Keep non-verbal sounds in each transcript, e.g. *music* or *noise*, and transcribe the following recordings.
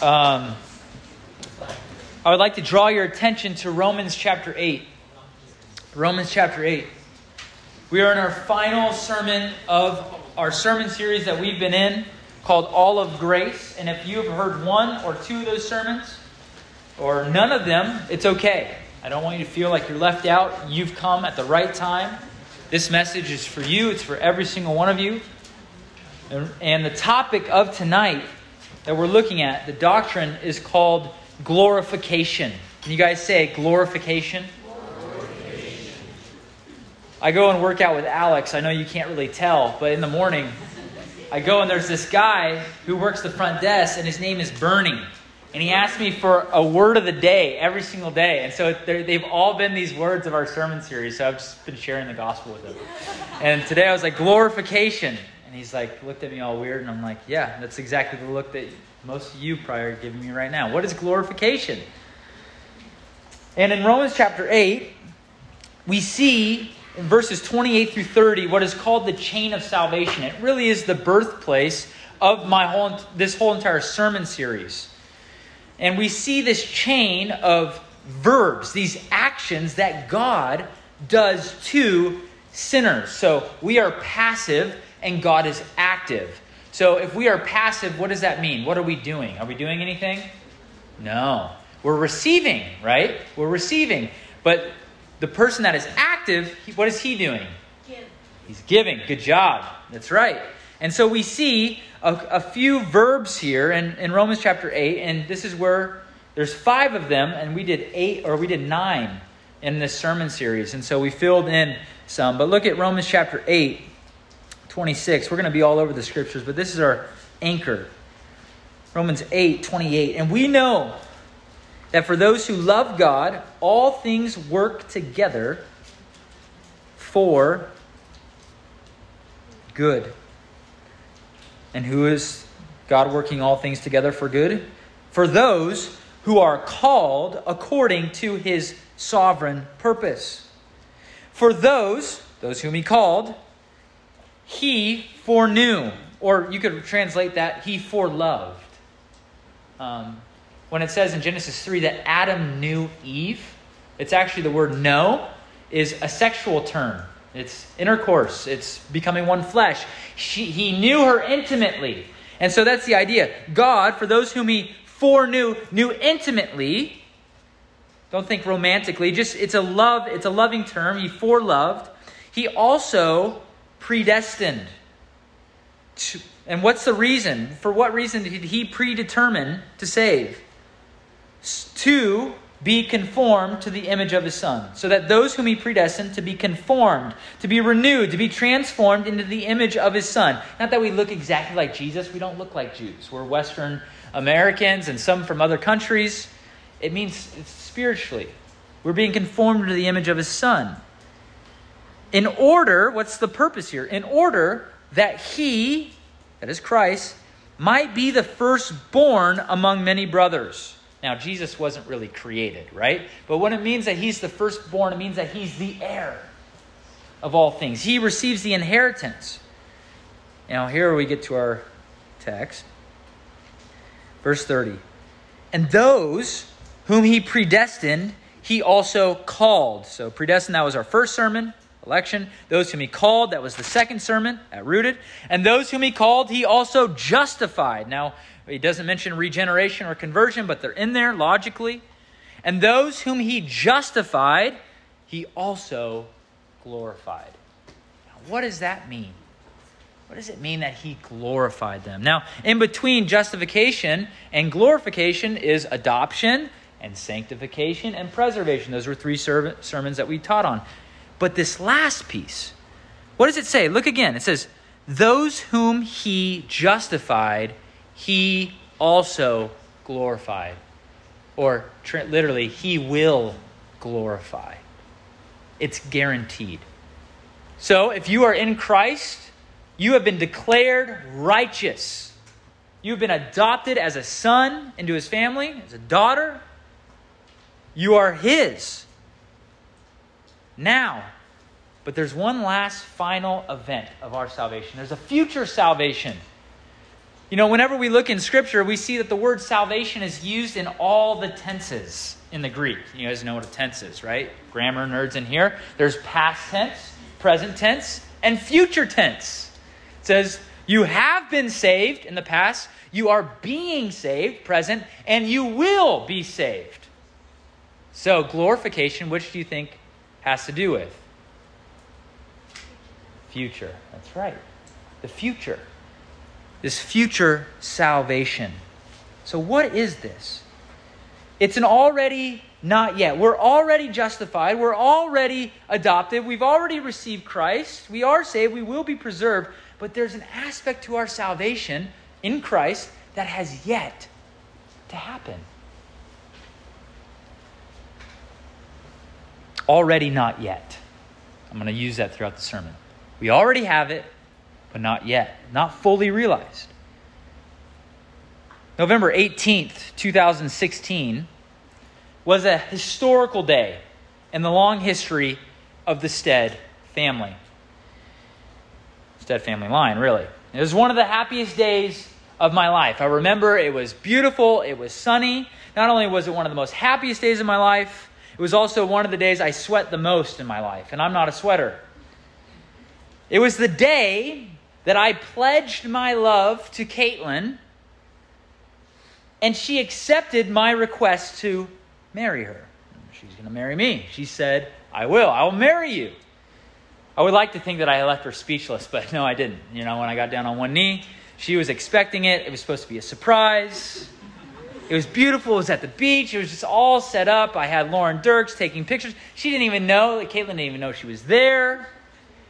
Um, I would like to draw your attention to Romans chapter 8. Romans chapter 8. We are in our final sermon of our sermon series that we've been in called All of Grace. And if you have heard one or two of those sermons, or none of them, it's okay. I don't want you to feel like you're left out. You've come at the right time. This message is for you, it's for every single one of you. And the topic of tonight that we're looking at, the doctrine, is called glorification. Can you guys say glorification? glorification? I go and work out with Alex. I know you can't really tell, but in the morning, I go and there's this guy who works the front desk, and his name is Bernie. And he asked me for a word of the day every single day. And so they've all been these words of our sermon series. So I've just been sharing the gospel with him. And today I was like, glorification. And he's like, looked at me all weird. And I'm like, yeah, that's exactly the look that most of you probably are giving me right now. What is glorification? And in Romans chapter 8, we see in verses 28 through 30 what is called the chain of salvation. It really is the birthplace of my whole this whole entire sermon series. And we see this chain of verbs, these actions that God does to sinners. So we are passive and God is active. So if we are passive, what does that mean? What are we doing? Are we doing anything? No. We're receiving, right? We're receiving. But the person that is active, what is he doing? Give. He's giving. Good job. That's right. And so we see a, a few verbs here in, in Romans chapter 8, and this is where there's five of them, and we did eight, or we did nine in this sermon series. And so we filled in some. But look at Romans chapter 8, 26. We're going to be all over the scriptures, but this is our anchor. Romans 8, 28. And we know that for those who love God, all things work together for good and who is God working all things together for good? For those who are called according to his sovereign purpose. For those, those whom he called, he foreknew. Or you could translate that, he foreloved. Um, when it says in Genesis 3 that Adam knew Eve, it's actually the word know is a sexual term. It's intercourse, it's becoming one flesh. She, he knew her intimately. And so that's the idea. God, for those whom he foreknew, knew intimately. Don't think romantically, just it's a love, it's a loving term. He foreloved. He also predestined. To, and what's the reason? For what reason did he predetermine to save? To be conformed to the image of his son, so that those whom he predestined to be conformed, to be renewed, to be transformed into the image of his son. Not that we look exactly like Jesus, we don't look like Jews. We're Western Americans and some from other countries. It means spiritually. We're being conformed to the image of his son. In order, what's the purpose here? In order that he, that is Christ, might be the firstborn among many brothers. Now, Jesus wasn't really created, right? But when it means that he's the firstborn, it means that he's the heir of all things. He receives the inheritance. Now, here we get to our text. Verse 30. And those whom he predestined, he also called. So, predestined, that was our first sermon, election. Those whom he called, that was the second sermon at Rooted. And those whom he called, he also justified. Now, he doesn't mention regeneration or conversion, but they're in there logically. And those whom he justified, he also glorified. Now, what does that mean? What does it mean that he glorified them? Now, in between justification and glorification is adoption and sanctification and preservation. Those were three sermons that we taught on. But this last piece, what does it say? Look again. It says, Those whom he justified, he also glorified. Or literally, he will glorify. It's guaranteed. So if you are in Christ, you have been declared righteous. You've been adopted as a son into his family, as a daughter. You are his. Now, but there's one last final event of our salvation. There's a future salvation You know, whenever we look in Scripture, we see that the word salvation is used in all the tenses in the Greek. You guys know what a tense is, right? Grammar nerds in here. There's past tense, present tense, and future tense. It says, You have been saved in the past, you are being saved, present, and you will be saved. So, glorification, which do you think has to do with? Future. That's right. The future this future salvation. So, what is this? It's an already not yet. We're already justified. We're already adopted. We've already received Christ. We are saved. We will be preserved. But there's an aspect to our salvation in Christ that has yet to happen. Already not yet. I'm going to use that throughout the sermon. We already have it but not yet, not fully realized. November 18th, 2016, was a historical day in the long history of the Stead family. Stead family line, really. It was one of the happiest days of my life. I remember it was beautiful, it was sunny. Not only was it one of the most happiest days of my life, it was also one of the days I sweat the most in my life, and I'm not a sweater. It was the day that I pledged my love to Caitlin, and she accepted my request to marry her. She's going to marry me. She said, I will. I will marry you. I would like to think that I left her speechless, but *laughs* no, I didn't. You know, when I got down on one knee, she was expecting it. It was supposed to be a surprise. It was beautiful. It was at the beach. It was just all set up. I had Lauren Dirks taking pictures. She didn't even know. Caitlin didn't even know she was there.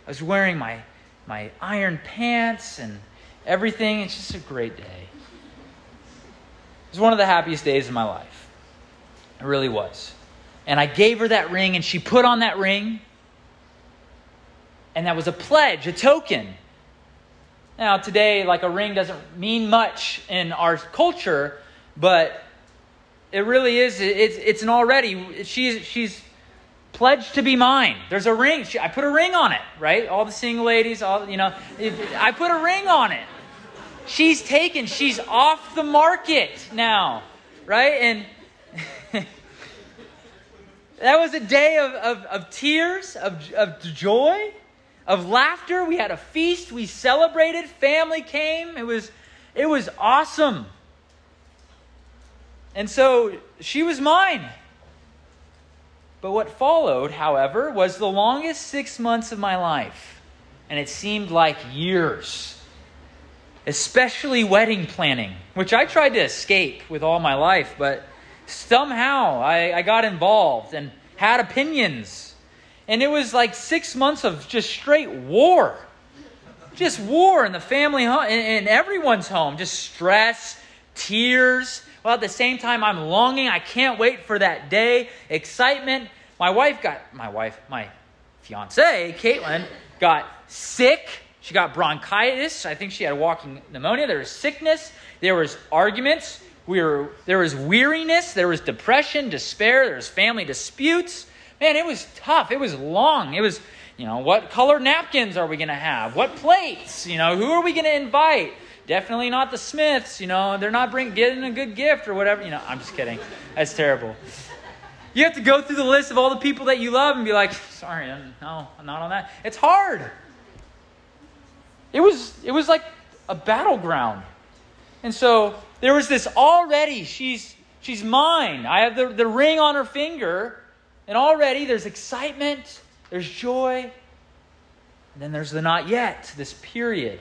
I was wearing my my iron pants and everything. It's just a great day. It was one of the happiest days of my life. It really was. And I gave her that ring, and she put on that ring. And that was a pledge, a token. Now, today, like a ring doesn't mean much in our culture, but it really is. It's, it's an already. She's, she's pledged to be mine. There's a ring. I put a ring on it, right? All the single ladies, all you know, I put a ring on it. She's taken. She's off the market now, right? And *laughs* that was a day of, of, of tears, of, of joy, of laughter. We had a feast. We celebrated. Family came. It was, it was awesome. And so she was mine. But what followed, however, was the longest six months of my life. And it seemed like years. Especially wedding planning, which I tried to escape with all my life, but somehow I, I got involved and had opinions. And it was like six months of just straight war. Just war in the family home, in, in everyone's home. Just stress, tears, well, at the same time, I'm longing. I can't wait for that day. Excitement. My wife got, my wife, my fiance, Caitlin, got sick. She got bronchitis. I think she had walking pneumonia. There was sickness. There was arguments. We were, there was weariness. There was depression, despair. There was family disputes. Man, it was tough. It was long. It was, you know, what color napkins are we going to have? What plates? You know, who are we going to invite? Definitely not the Smiths, you know, they're not bring, getting a good gift or whatever. You know, I'm just kidding. That's terrible. You have to go through the list of all the people that you love and be like, sorry, no, I'm not on that. It's hard. It was, it was like a battleground. And so there was this already, she's, she's mine. I have the, the ring on her finger, and already there's excitement, there's joy, and then there's the not yet, this period.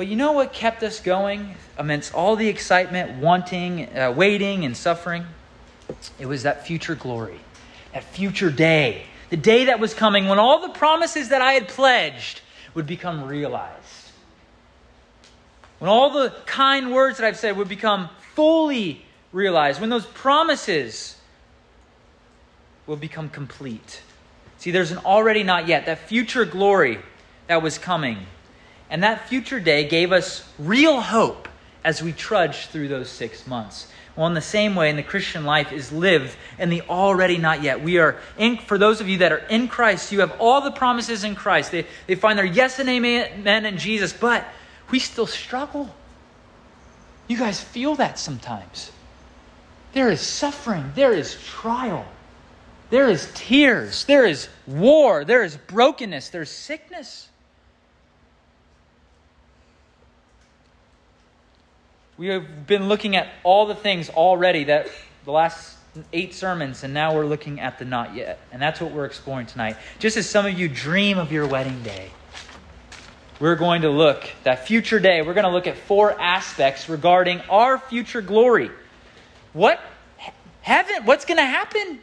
But you know what kept us going amidst all the excitement, wanting, uh, waiting, and suffering? It was that future glory, that future day, the day that was coming when all the promises that I had pledged would become realized. When all the kind words that I've said would become fully realized, when those promises will become complete. See, there's an already not yet, that future glory that was coming. And that future day gave us real hope as we trudged through those six months. Well, in the same way, in the Christian life is lived in the already not yet. We are in, for those of you that are in Christ, you have all the promises in Christ. They, they find their yes and amen in Jesus, but we still struggle. You guys feel that sometimes. There is suffering, there is trial, there is tears, there is war, there is brokenness, there's sickness. We have been looking at all the things already that the last eight sermons, and now we're looking at the not yet. And that's what we're exploring tonight. Just as some of you dream of your wedding day, we're going to look, that future day, we're going to look at four aspects regarding our future glory. What heaven, what's going to happen?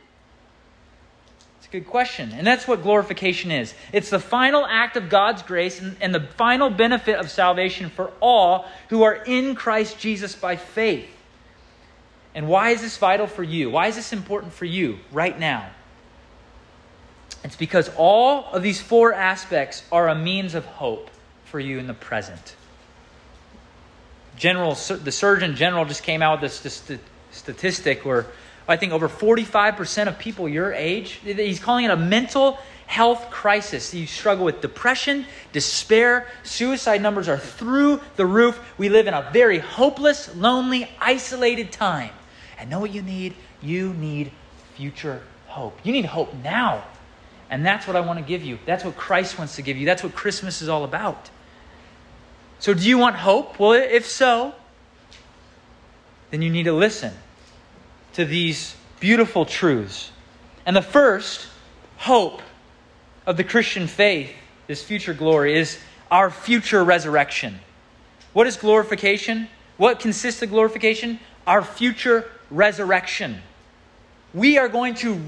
It's a good question. And that's what glorification is it's the final act of God's grace and, and the final benefit of salvation for all who are in Christ Jesus by faith. And why is this vital for you? Why is this important for you right now? It's because all of these four aspects are a means of hope for you in the present. General, the Surgeon General just came out with this statistic where I think over 45% of people your age, he's calling it a mental health crisis. You struggle with depression, despair, suicide numbers are through the roof. We live in a very hopeless, lonely, isolated time. And know what you need? You need future hope. You need hope now. And that's what I want to give you. That's what Christ wants to give you. That's what Christmas is all about. So, do you want hope? Well, if so, then you need to listen to these beautiful truths. And the first hope of the Christian faith, this future glory, is our future resurrection. What is glorification? What consists of glorification? Our future resurrection. We are going to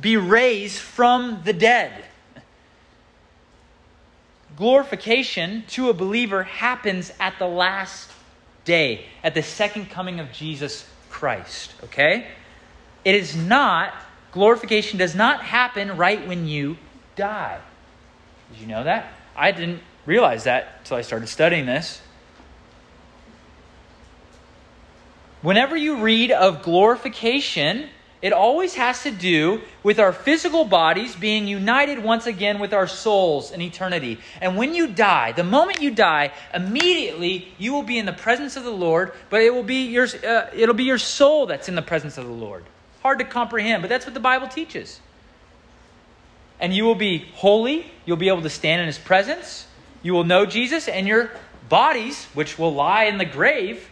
be raised from the dead glorification to a believer happens at the last day, at the second coming of Jesus Christ, okay? It is not, glorification does not happen right when you die. Did you know that? I didn't realize that until I started studying this. Whenever you read of glorification, it always has to do with our physical bodies being united once again with our souls in eternity. And when you die, the moment you die, immediately you will be in the presence of the Lord, but it will be your, uh, it'll be your soul that's in the presence of the Lord. Hard to comprehend, but that's what the Bible teaches. And you will be holy, you'll be able to stand in his presence, you will know Jesus, and your bodies, which will lie in the grave,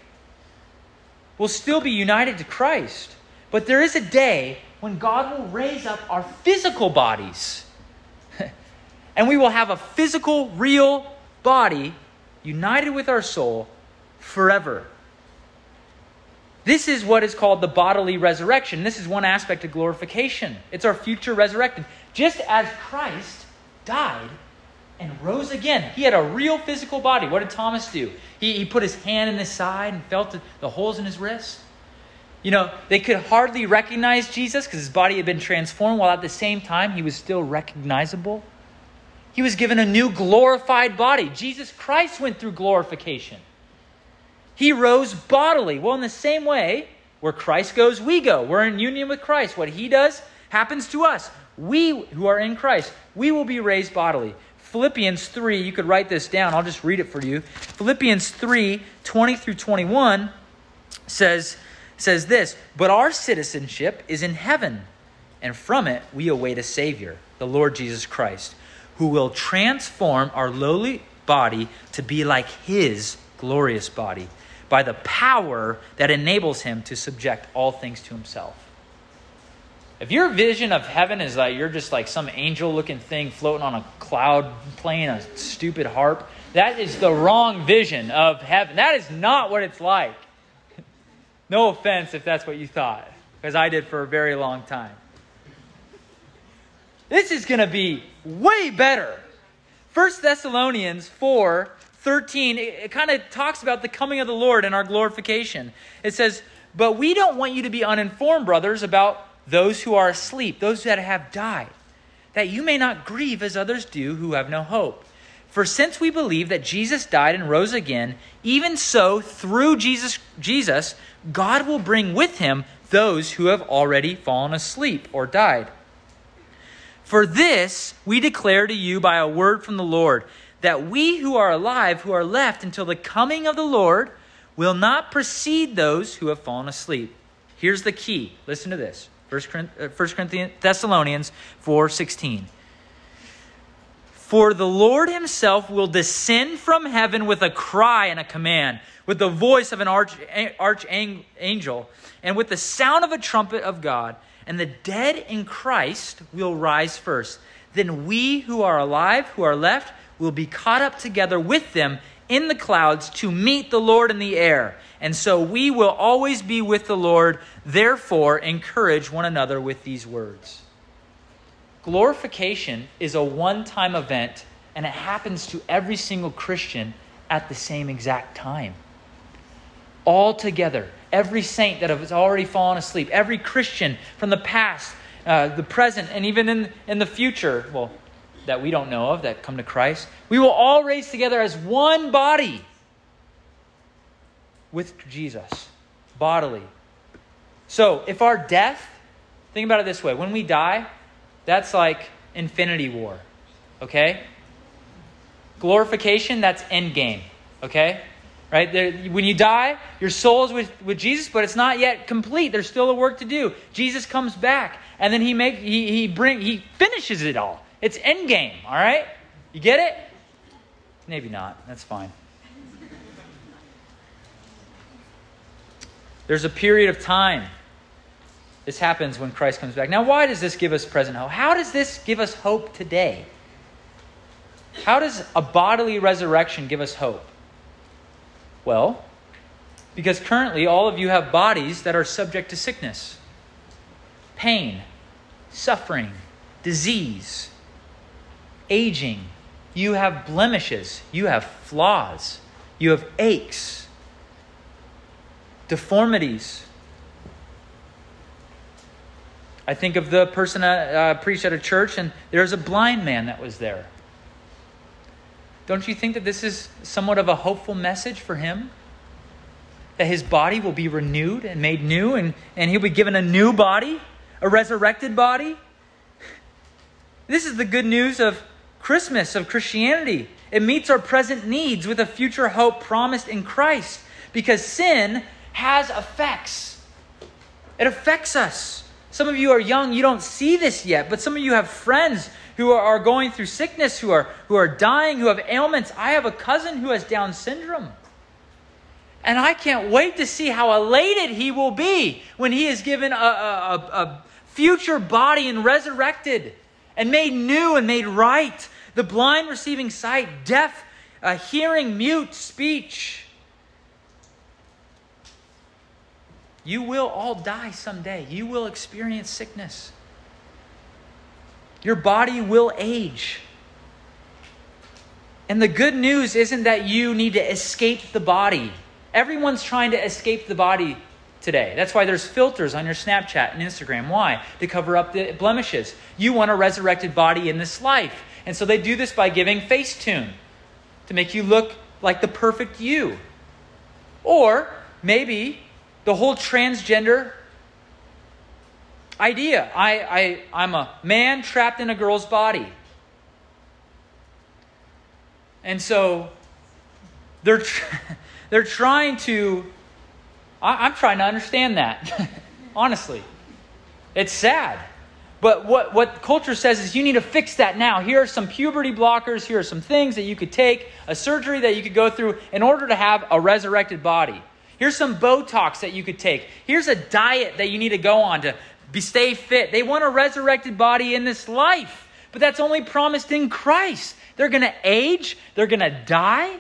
will still be united to Christ. But there is a day when God will raise up our physical bodies. *laughs* and we will have a physical, real body united with our soul forever. This is what is called the bodily resurrection. This is one aspect of glorification. It's our future resurrected. Just as Christ died and rose again, he had a real physical body. What did Thomas do? He, he put his hand in his side and felt the holes in his wrist. You know, they could hardly recognize Jesus because his body had been transformed, while at the same time he was still recognizable. He was given a new glorified body. Jesus Christ went through glorification. He rose bodily. Well, in the same way, where Christ goes, we go. We're in union with Christ. What he does happens to us. We who are in Christ, we will be raised bodily. Philippians 3, you could write this down. I'll just read it for you. Philippians 3 20 through 21 says, says this But our citizenship is in heaven, and from it we await a Savior, the Lord Jesus Christ, who will transform our lowly body to be like His glorious body by the power that enables Him to subject all things to Himself. If your vision of heaven is that you're just like some angel looking thing floating on a cloud playing a stupid harp, that is the wrong vision of heaven. That is not what it's like. No offense if that's what you thought, because I did for a very long time. This is going to be way better. 1 Thessalonians 4 13, it, kind of talks about the coming of the Lord and our glorification. It says, But we don't want you to be uninformed, brothers, about those who are asleep, those that have died, that you may not grieve as others do who have no hope. For since we believe that Jesus died and rose again, even so through Jesus Jesus God will bring with him those who have already fallen asleep or died. For this we declare to you by a word from the Lord that we who are alive, who are left until the coming of the Lord, will not precede those who have fallen asleep. Here's the key. Listen to this. 1 uh, Corinthians Thessalonians 4:16. For the Lord himself will descend from heaven with a cry and a command, with the voice of an arch, archangel, and with the sound of a trumpet of God, and the dead in Christ will rise first. Then we who are alive, who are left, will be caught up together with them in the clouds to meet the Lord in the air. And so we will always be with the Lord. Therefore, encourage one another with these words. Glorification is a one time event, and it happens to every single Christian at the same exact time. All together, every saint that has already fallen asleep, every Christian from the past, uh, the present, and even in, in the future, well, that we don't know of that come to Christ, we will all raise together as one body with Jesus, bodily. So, if our death, think about it this way when we die, that's like infinity war, okay? Glorification, that's end game, okay? Right? There, when you die, your soul is with, with Jesus, but it's not yet complete. There's still a work to do. Jesus comes back, and then he make he he bring he finishes it all. It's end game, all right? You get it? Maybe not. That's fine. There's a period of time. This happens when Christ comes back. Now, why does this give us present hope? How does this give us hope today? How does a bodily resurrection give us hope? Well, because currently all of you have bodies that are subject to sickness, pain, suffering, disease, aging. You have blemishes. You have flaws. You have aches, deformities. I think of the person I uh, preached at a church, and there's a blind man that was there. Don't you think that this is somewhat of a hopeful message for him? That his body will be renewed and made new, and, and he'll be given a new body, a resurrected body? This is the good news of Christmas, of Christianity. It meets our present needs with a future hope promised in Christ because sin has effects. It affects us. Some of you are young, you don't see this yet, but some of you have friends who are, going through sickness, who are, who are dying, who have ailments. I have a cousin who has Down syndrome. And I can't wait to see how elated he will be when he is given a, a, a future body and resurrected and made new and made right the blind receiving sight, deaf uh, hearing, mute speech. You will all die someday. You will experience sickness. Your body will age. And the good news isn't that you need to escape the body. Everyone's trying to escape the body today. That's why there's filters on your Snapchat and Instagram. Why? To cover up the blemishes. You want a resurrected body in this life. And so they do this by giving Facetune to make you look like the perfect you. Or maybe the whole transgender idea. I, I, I'm a man trapped in a girl's body. And so they're, *laughs* they're trying to, I, I'm trying to understand that, *laughs* honestly. It's sad. But what, what culture says is you need to fix that now. Here are some puberty blockers. Here are some things that you could take, a surgery that you could go through in order to have a resurrected body. Here's some Botox that you could take. Here's a diet that you need to go on to be, stay fit. They want a resurrected body in this life, but that's only promised in Christ. They're going to age, they're going to die,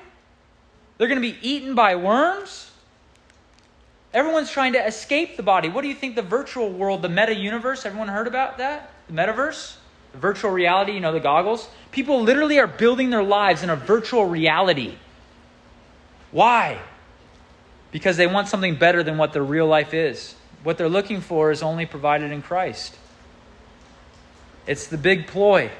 they're going to be eaten by worms. Everyone's trying to escape the body. What do you think the virtual world, the meta universe, everyone heard about that? The metaverse? The virtual reality, you know, the goggles? People literally are building their lives in a virtual reality. Why? Because they want something better than what their real life is. What they're looking for is only provided in Christ. It's the big ploy.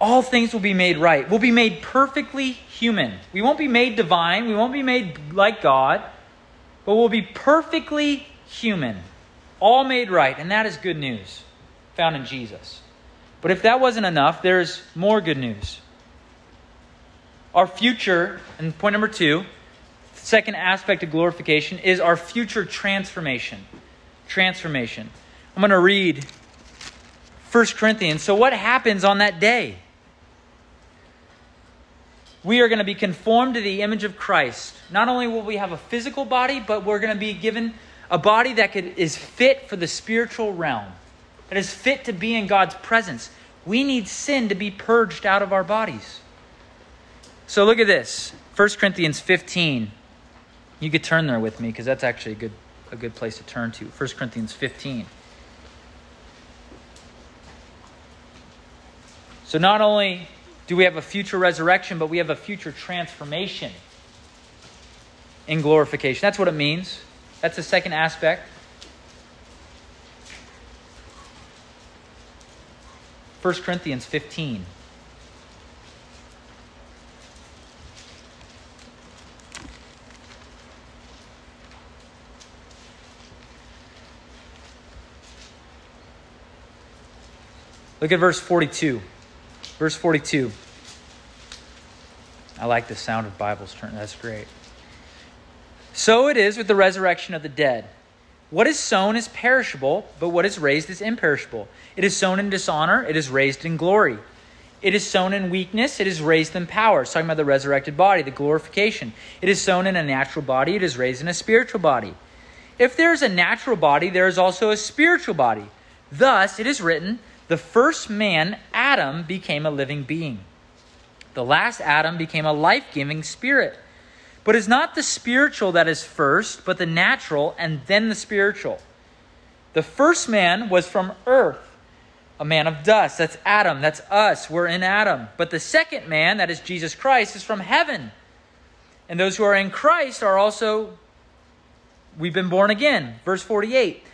All things will be made right. We'll be made perfectly human. We won't be made divine. We won't be made like God but we'll be perfectly human, all made right. And that is good news found in Jesus. But if that wasn't enough, there's more good news. Our future, and point number two, second aspect of glorification is our future transformation. Transformation. I'm going to read 1 Corinthians. So, what happens on that day? We are going to be conformed to the image of Christ. Not only will we have a physical body, but we're going to be given a body that could, is fit for the spiritual realm, that is fit to be in God's presence. We need sin to be purged out of our bodies. So look at this 1 Corinthians 15. You could turn there with me because that's actually a good, a good place to turn to. 1 Corinthians 15. So not only do we have a future resurrection, but we have a future transformation in glorification. That's what it means. That's the second aspect. 1 Corinthians 15. Look at verse 42. Verse 42. I like the sound of Bibles turning. That's great. So it is with the resurrection of the dead. What is sown is perishable, but what is raised is imperishable. It is sown in dishonor, it is raised in glory. It is sown in weakness, it is raised in power. It's talking about the resurrected body, the glorification. It is sown in a natural body, it is raised in a spiritual body. If there is a natural body, there is also a spiritual body. Thus, it is written, the first man, Adam, became a living being. The last Adam became a life giving spirit. But it's not the spiritual that is first, but the natural and then the spiritual. The first man was from earth, a man of dust. That's Adam. That's us. We're in Adam. But the second man, that is Jesus Christ, is from heaven. And those who are in Christ are also, we've been born again. Verse 48.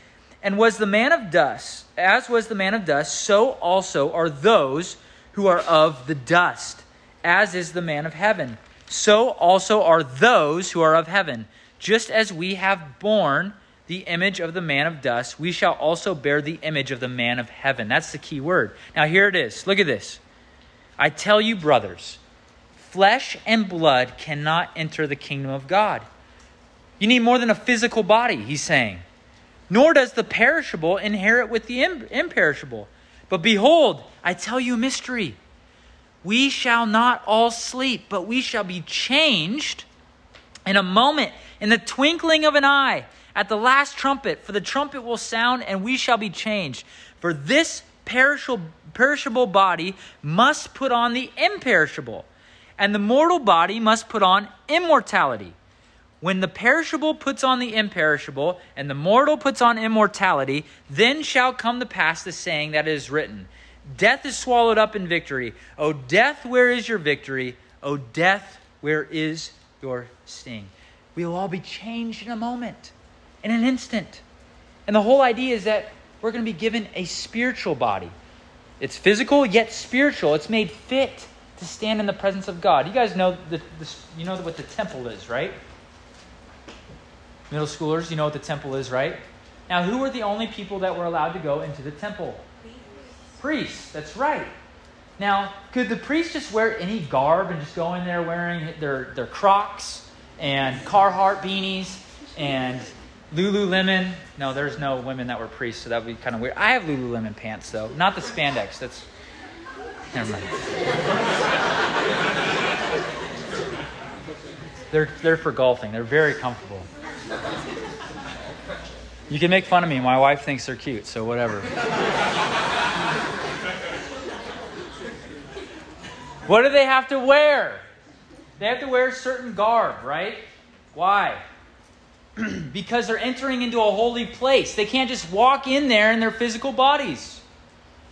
And was the man of dust, as was the man of dust, so also are those who are of the dust, as is the man of heaven so also are those who are of heaven. Just as we have borne the image of the man of dust, we shall also bear the image of the man of heaven. That's the key word. Now, here it is. Look at this. I tell you, brothers, flesh and blood cannot enter the kingdom of God. You need more than a physical body, he's saying. Nor does the perishable inherit with the imperishable. But behold, I tell you a mystery we shall not all sleep, but we shall be changed in a moment, in the twinkling of an eye, at the last trumpet. For the trumpet will sound, and we shall be changed. For this perishable, body must put on the imperishable, and the mortal body must put on immortality. When the perishable puts on the imperishable, and the mortal puts on immortality, then shall come to pass the saying that is written Death is swallowed up in victory. O death, where is your victory? O death, where is your sting? We will all be changed in a moment, in an instant. And the whole idea is that we're going to be given a spiritual body. It's physical, yet spiritual. It's made fit to stand in the presence of God. You guys know the, the, you know what the temple is, right? Middle schoolers, you know what the temple is, right? Now, who were the only people that were allowed to go into the temple? priests. That's right. Now, could the priests just wear any garb and just go in there wearing their, their Crocs and Carhartt beanies and Lululemon? No, there's no women that were priests, so that would be kind of weird. I have Lululemon pants, though. Not the spandex. That's. Never mind. they're, they're for golfing. They're very comfortable. You can make fun of me. My wife thinks they're cute, so whatever. What do they have to wear? They have to wear certain garb, right? Why? *clears throat* because they're entering into a holy place. They can't just walk in there in their physical bodies.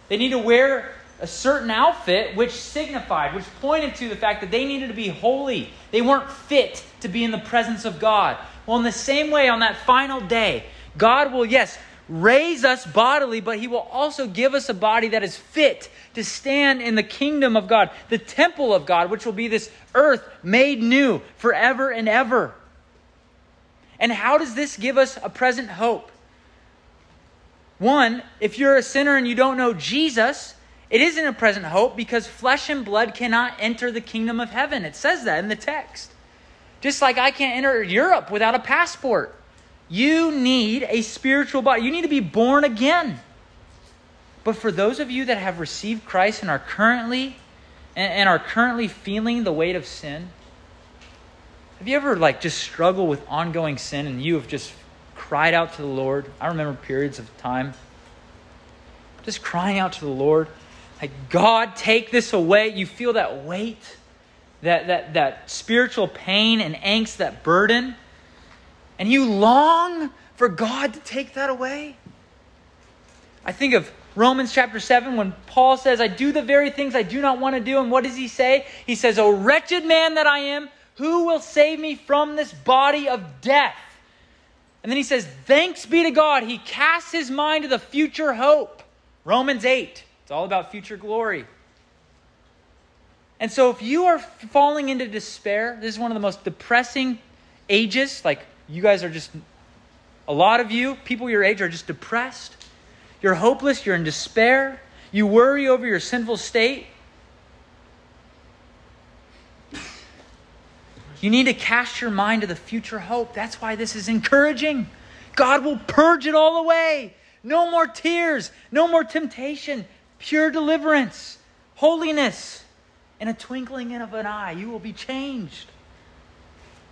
They need to wear a certain outfit which signified, which pointed to the fact that they needed to be holy. They weren't fit to be in the presence of God. Well, in the same way, on that final day, God will, yes, raise us bodily, but He will also give us a body that is fit to stand in the kingdom of God, the temple of God, which will be this earth made new forever and ever. And how does this give us a present hope? One, if you're a sinner and you don't know Jesus, It isn't a present hope because flesh and blood cannot enter the kingdom of heaven. It says that in the text. Just like I can't enter Europe without a passport. You need a spiritual body. You need to be born again. But for those of you that have received Christ and are currently and, are currently feeling the weight of sin, have you ever like just struggled with ongoing sin and you have just cried out to the Lord? I remember periods of time just crying out to the Lord, like, God, take this away. You feel that weight, that, that, that spiritual pain and angst, that burden, and you long for God to take that away. I think of Romans chapter 7 when Paul says, I do the very things I do not want to do. And what does he say? He says, O wretched man that I am, who will save me from this body of death? And then he says, Thanks be to God. He casts his mind to the future hope. Romans 8. It's all about future glory. And so if you are falling into despair, this is one of the most depressing ages. Like, you guys are just, a lot of you, people your age, are just depressed. You're hopeless. You're in despair. You worry over your sinful state. You need to cast your mind to the future hope. That's why this is encouraging. God will purge it all away. No more tears, no more temptation, pure deliverance, holiness. In a twinkling of an eye, you will be changed.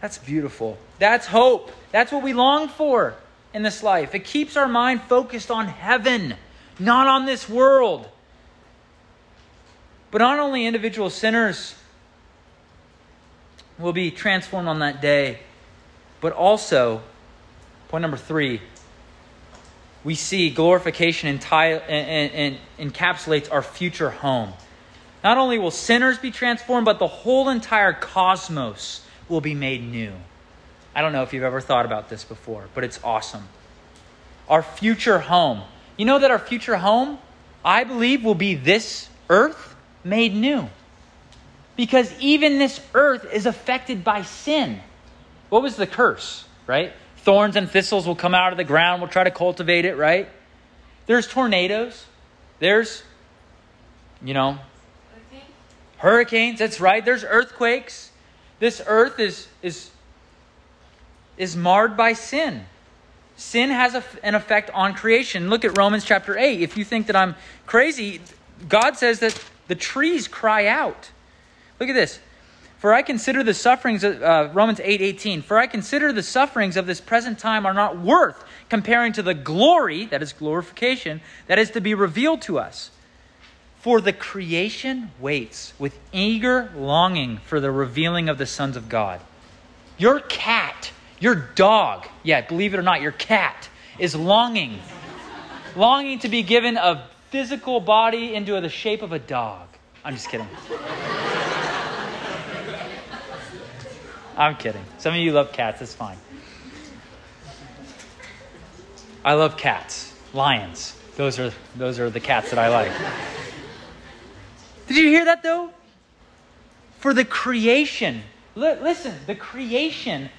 That's beautiful. That's hope. That's what we long for in this life. It keeps our mind focused on heaven, not on this world. But not only individual sinners will be transformed on that day. But also, point number three, we see glorification enti- and, and, encapsulates our future home. Not only will sinners be transformed, but the whole entire cosmos will be made new. I don't know if you've ever thought about this before, but it's awesome. Our future home. You know that our future home, I believe, will be this earth made new. Because even this earth is affected by sin. What was the curse, right? Thorns and thistles will come out of the ground. We'll try to cultivate it, right? There's tornadoes. There's, you know, hurricanes. That's right. There's earthquakes. This earth is is is marred by sin. Sin has a, an effect on creation. Look at Romans chapter 8. If you think that I'm crazy, God says that the trees cry out. Look at this. For I consider the sufferings of uh, Romans 8 18. For I consider the sufferings of this present time are not worth comparing to the glory, that is glorification, that is to be revealed to us. For the creation waits with eager longing for the revealing of the sons of God. Your cat, your dog, yeah, believe it or not, your cat is longing, longing to be given a physical body into the shape of a dog. I'm just kidding. I'm kidding. Some of you love cats, it's fine. I love cats. Lions. Those are those are the cats that I like. Did you hear that though? For the creation. L- listen, the creation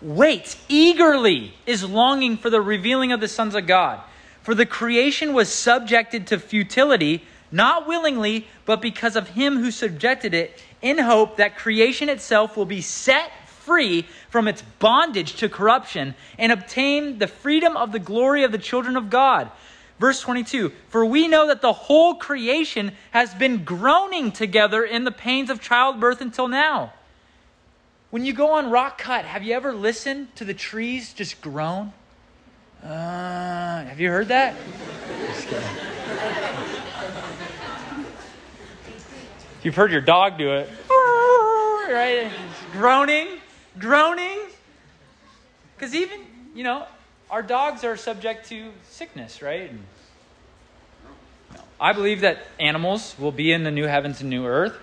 waits eagerly is longing for the revealing of the sons of God. For the creation was subjected to futility, not willingly, but because of him who subjected it, in hope that creation itself will be set free from its bondage to corruption and obtain the freedom of the glory of the children of God. Verse 22 For we know that the whole creation has been groaning together in the pains of childbirth until now. When you go on rock cut, have you ever listened to the trees just groan? Uh, have you heard that? You've heard your dog do it, right? groaning groaning. Because even, you know, our dogs are subject to sickness, right? I believe that animals will be in the new heavens and new earth.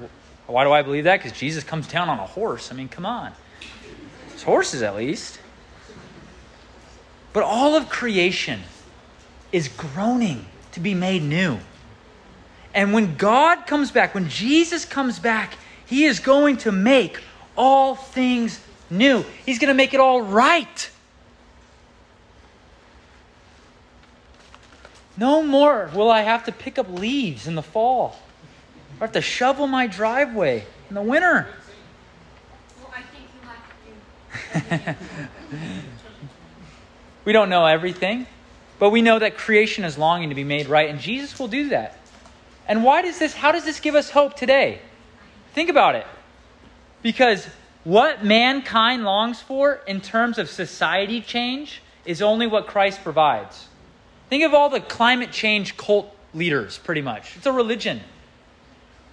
Why do I believe that? Because Jesus comes down on a horse. I mean, come on. It's horses, at least. But all of creation is groaning to be made new. And when God comes back, when Jesus comes back, he is going to make all things new. He's going to make it all right. No more will I have to pick up leaves in the fall or have to shovel my driveway in the winter. Well, I think you have to. *laughs* We don't know everything, but we know that creation is longing to be made right, and Jesus will do that. And why does this, how does this give us hope today? Think about it. Because what mankind longs for in terms of society change is only what Christ provides. Think of all the climate change cult leaders, pretty much. It's a religion.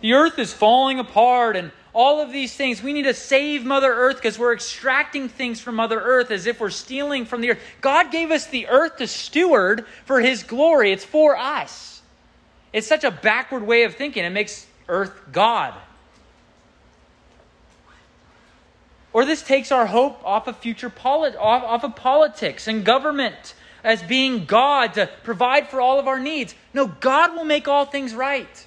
The earth is falling apart and all of these things. We need to save Mother Earth because we're extracting things from Mother Earth as if we're stealing from the earth. God gave us the earth to steward for His glory, it's for us. It's such a backward way of thinking. It makes earth God. Or this takes our hope off of future off, off of politics and government as being God to provide for all of our needs. No, God will make all things right.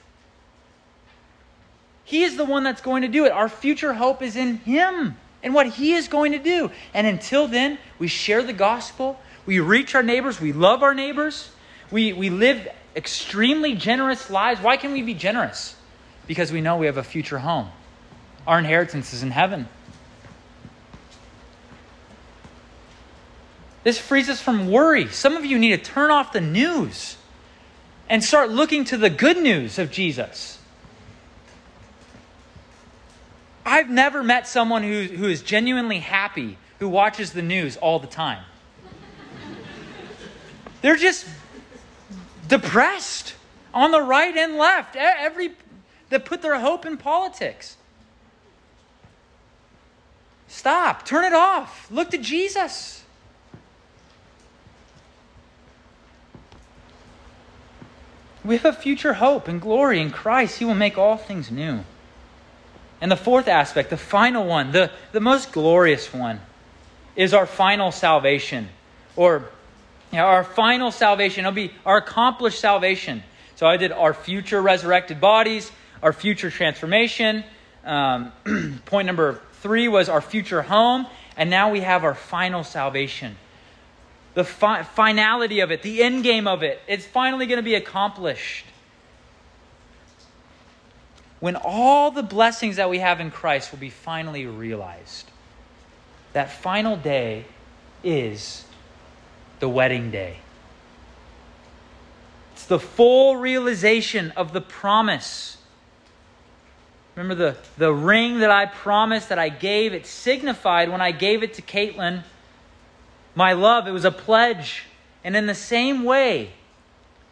He is the one that's going to do it. Our future hope is in Him and what He is going to do. And until then, we share the gospel, we reach our neighbors, we love our neighbors, we, we live extremely generous lives. Why can we be generous? Because we know we have a future home. Our inheritance is in heaven. This frees us from worry. Some of you need to turn off the news and start looking to the good news of Jesus. I've never met someone who, who is genuinely happy who watches the news all the time. They're just depressed on the right and left. Every that put their hope in politics. Stop. Turn it off. Look to Jesus. We have a future hope and glory in Christ. He will make all things new. And the fourth aspect, the final one, the, the most glorious one, is our final salvation. Or you know, our final salvation. It'll be our accomplished salvation. So I did our future resurrected bodies, our future transformation. Um, *clears throat* point number three was our future home. And now we have our final salvation. The fi- finality of it, the end game of it. It's finally going to be accomplished when all the blessings that we have in Christ will be finally realized. That final day is the wedding day. It's the full realization of the promise. Remember the, the ring that I promised that I gave? It signified when I gave it to Caitlin, my love, it was a pledge. And in the same way,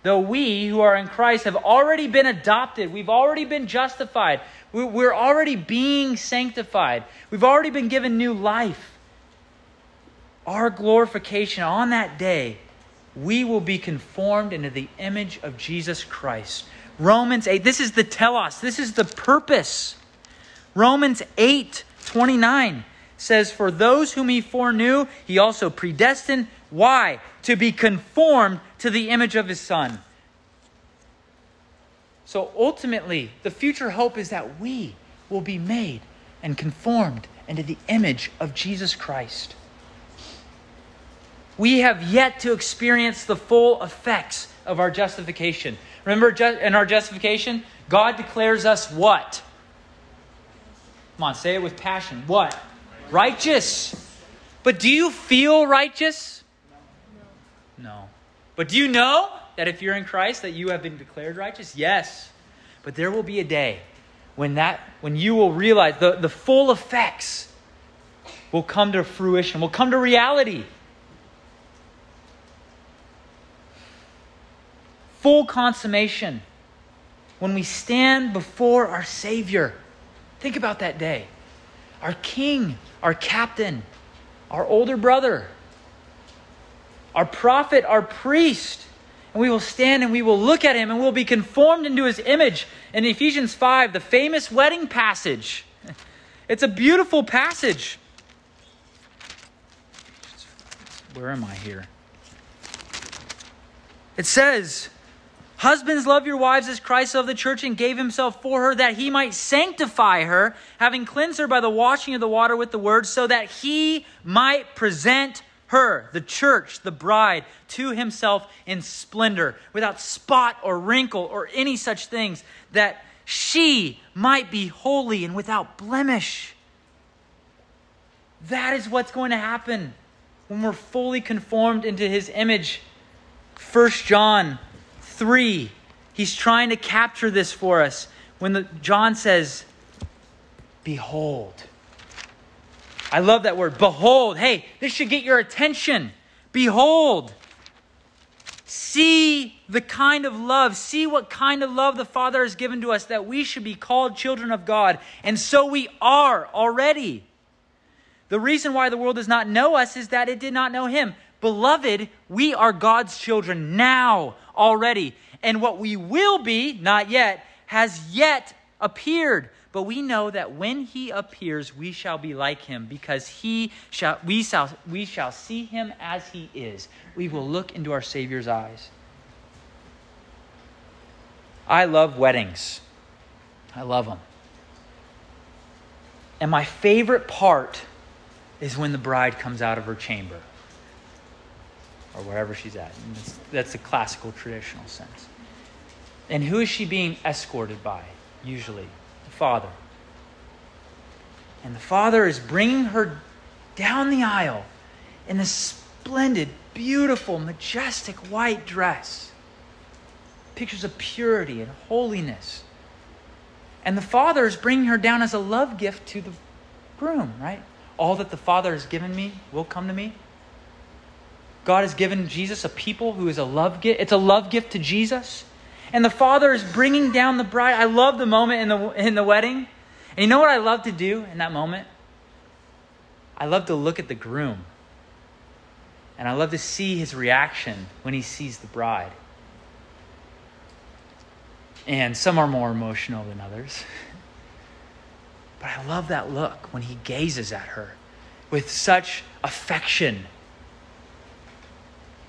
though we who are in Christ have already been adopted, we've already been justified, we're already being sanctified, we've already been given new life. Our glorification on that day, we will be conformed into the image of Jesus Christ. Romans 8, this is the telos, this is the purpose. Romans 8 29 says, For those whom he foreknew, he also predestined. Why? To be conformed to the image of his son. So ultimately, the future hope is that we will be made and conformed into the image of Jesus Christ. We have yet to experience the full effects of our justification. Remember, in our justification, God declares us what? Come on, say it with passion. What? Righteous. But do you feel righteous? No. But do you know that if you're in Christ that you have been declared righteous? Yes. But there will be a day when that when you will realize the, the full effects will come to fruition, will come to reality. Full consummation. When we stand before our Savior. Think about that day. Our King, our captain, our older brother, our prophet, our priest. And we will stand and we will look at him and we'll be conformed into his image. In Ephesians 5, the famous wedding passage. It's a beautiful passage. Where am I here? It says, Husbands, love your wives as Christ loved the church and gave himself for her, that he might sanctify her, having cleansed her by the washing of the water with the word, so that he might present her, the church, the bride, to himself in splendor, without spot or wrinkle or any such things, that she might be holy and without blemish. That is what's going to happen when we're fully conformed into his image. 1 John 3, he's trying to capture this for us when the, John says, Behold. I love that word. Behold. Hey, this should get your attention. Behold. See the kind of love, see what kind of love the Father has given to us that we should be called children of God. And so we are already. The reason why the world does not know us is that it did not know Him. Beloved, we are God's children now already. And what we will be, not yet, has yet appeared. But we know that when he appears, we shall be like him, because he shall, we, shall, we shall see him as he is. We will look into our Savior's eyes. I love weddings. I love them. And my favorite part is when the bride comes out of her chamber or wherever she's at. That's, that's the classical, traditional sense. And who is she being escorted by, usually? The father. And the Father is bringing her down the aisle in a splendid, beautiful, majestic white dress. Pictures of purity and holiness. And the Father is bringing her down as a love gift to the groom, right? All that the Father has given me will come to me. God has given Jesus a people who is a love gift. It's a love gift to Jesus and the father is bringing down the bride. I love the moment in the, in the wedding. And you know what I love to do in that moment? I love to look at the groom. And I love to see his reaction when he sees the bride. And some are more emotional than others. *laughs* But I love that look when he gazes at her with such affection.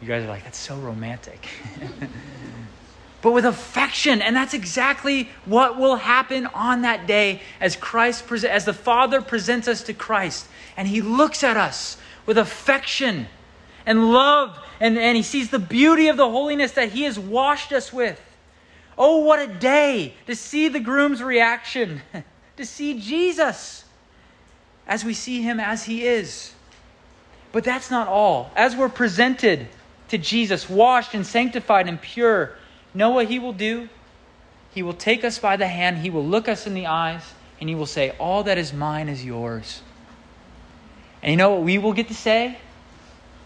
You guys are like, that's so romantic. *laughs* but with affection. And that's exactly what will happen on that day as Christ as the Father presents us to Christ and he looks at us with affection and love and, and he sees the beauty of the holiness that he has washed us with. Oh, what a day to see the groom's reaction, *laughs* to see Jesus as we see him as he is. But that's not all. As we're presented to Jesus, washed and sanctified and pure, know what he will do? He will take us by the hand, he will look us in the eyes, and he will say, All that is mine is yours. And you know what we will get to say?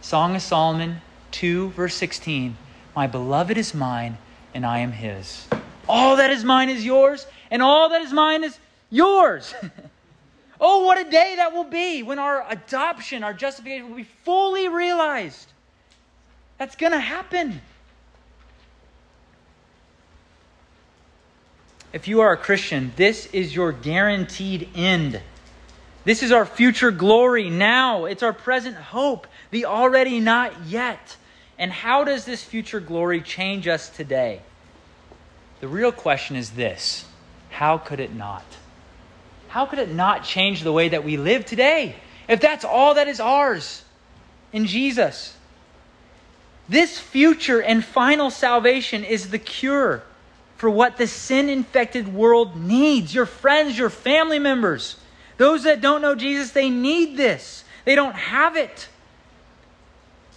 Song of Solomon 2, verse 16 My beloved is mine, and I am his. All that is mine is yours, and all that is mine is yours. *laughs* oh, what a day that will be when our adoption, our justification will be fully realized. That's going to happen. if you are a Christian, this is your guaranteed end. This is our future glory now. It's our present hope, the already not yet. And how does this future glory change us today? The real question is this how could it not? How could it not change the way that we live today if that's all that is ours in Jesus? This future and final salvation is the cure for what the sin infected world needs. Your friends, your family members, those that don't know Jesus, they need this. They don't have it.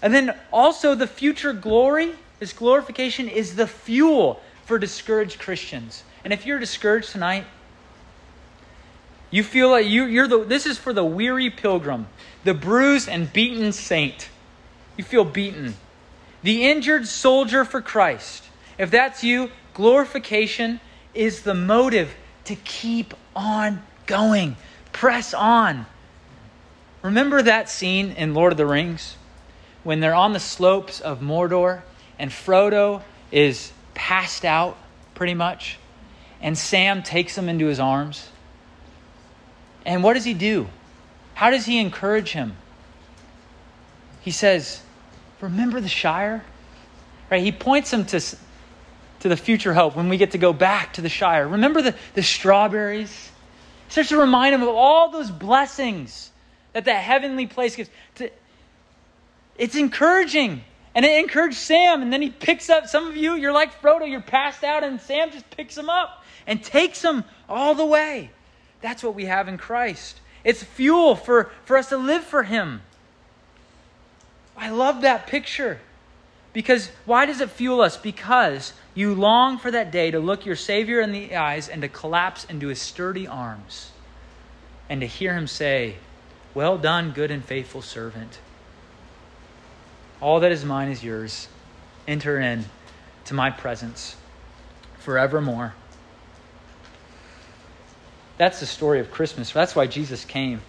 And then also, the future glory, this glorification, is the fuel for discouraged Christians. And if you're discouraged tonight, you feel like you, you're the, this is for the weary pilgrim, the bruised and beaten saint. You feel beaten. The injured soldier for Christ. If that's you, Glorification is the motive to keep on going, press on. Remember that scene in Lord of the Rings when they're on the slopes of Mordor and Frodo is passed out pretty much, and Sam takes him into his arms? And what does he do? How does he encourage him? He says, Remember the Shire? Right? He points him to to the future hope when we get to go back to the Shire. Remember the, the strawberries? It starts to remind him of all those blessings that that heavenly place gives. It's encouraging. And it encouraged Sam. And then he picks up some of you, you're like Frodo, you're passed out, and Sam just picks him up and takes him all the way. That's what we have in Christ. It's fuel for, for us to live for him. I love that picture. Because why does it fuel us? Because you long for that day to look your Savior in the eyes and to collapse into his sturdy arms and to hear him say, Well done, good and faithful servant. All that is mine is yours. Enter in to my presence forevermore. That's the story of Christmas. That's why Jesus came.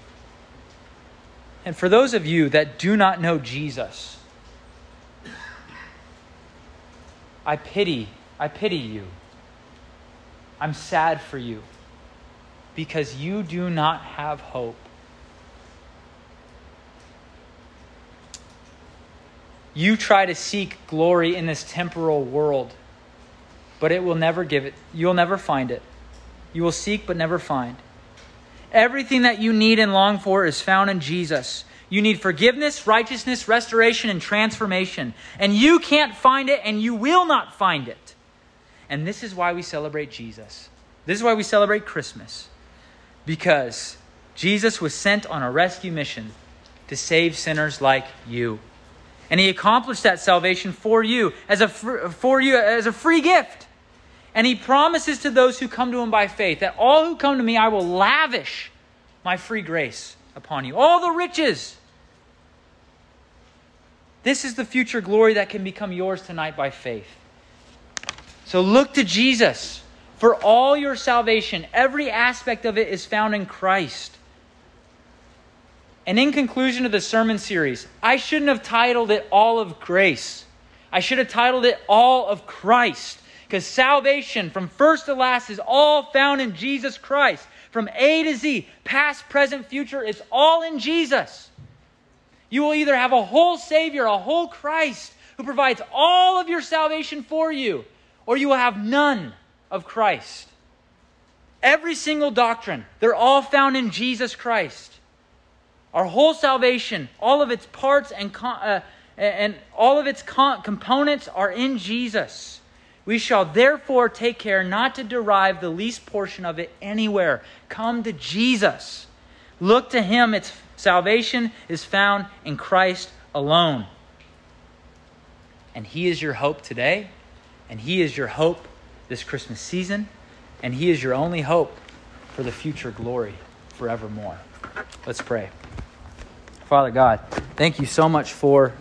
And for those of you that do not know Jesus, I pity, I pity you. I'm sad for you because you do not have hope. You try to seek glory in this temporal world, but it will never give it. You'll never find it. You will seek but never find. Everything that you need and long for is found in Jesus. You need forgiveness, righteousness, restoration, and transformation. And you can't find it, and you will not find it. And this is why we celebrate Jesus. This is why we celebrate Christmas. Because Jesus was sent on a rescue mission to save sinners like you. And he accomplished that salvation for you as a for you as a free gift. And he promises to those who come to him by faith that all who come to me I will lavish my free grace upon you. All the riches. This is the future glory that can become yours tonight by faith. So look to Jesus for all your salvation. Every aspect of it is found in Christ. And in conclusion of the sermon series, I shouldn't have titled it All of Grace. I should have titled it All of Christ. Because salvation from first to last is all found in Jesus Christ. From A to Z, past, present, future, it's all in Jesus. You will either have a whole Savior, a whole Christ who provides all of your salvation for you, or you will have none of Christ. Every single doctrine, they're all found in Jesus Christ. Our whole salvation, all of its parts and, uh, and all of its components are in Jesus. We shall therefore take care not to derive the least portion of it anywhere. Come to Jesus. Look to Him. Its salvation is found in Christ alone. And He is your hope today, and He is your hope this Christmas season, and He is your only hope for the future glory forevermore. Let's pray. Father God, thank you so much for